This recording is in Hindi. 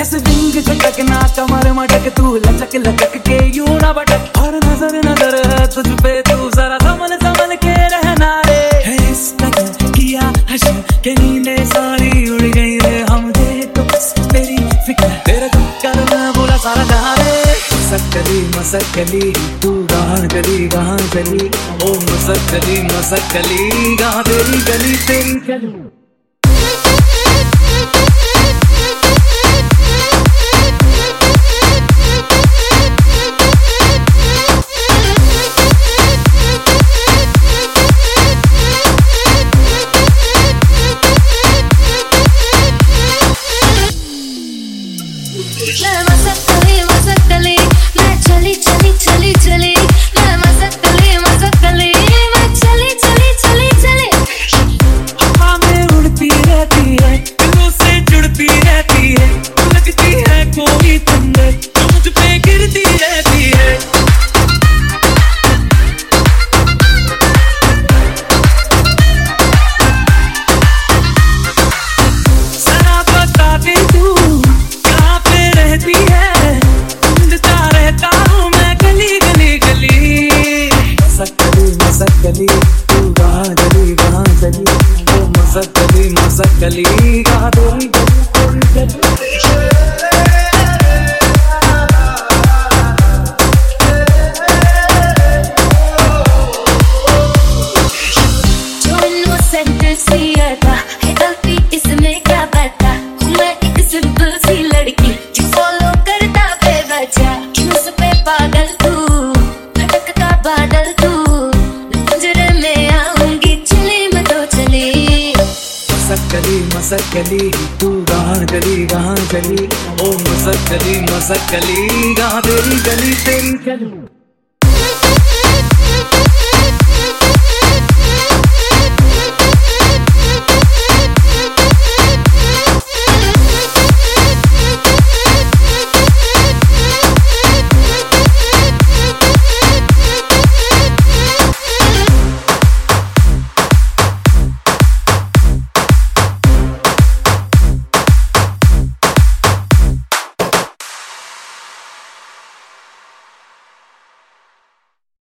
अंग झटकना कमर मटक, तू लचक लचक के यू ना बटक और नज़र नज़र तुझ पे, तू जरा संभल संभल के रहना रे। इस कदर किया हश के नींदे, सारी उड़ गई रे। हम दे तो बस तेरी फ़िक्र, तेरे चक्कर में बोला सारा जहाँ रे मसकली मसकली तू कहाँ गली कहाँ चली। ओ मसकली मसकली कहाँ तेरी गली तेरी गली। कोई तंदर मुझ पे गिरती है। मसकली तू कहाँ गली कहाँ चली? ओ मसक गली कहाँ तेरी गली गली मसकली तू कहाँ गली कहाँ चली ओ मसकली मसकली कहाँ तेरी गली तेरी गली?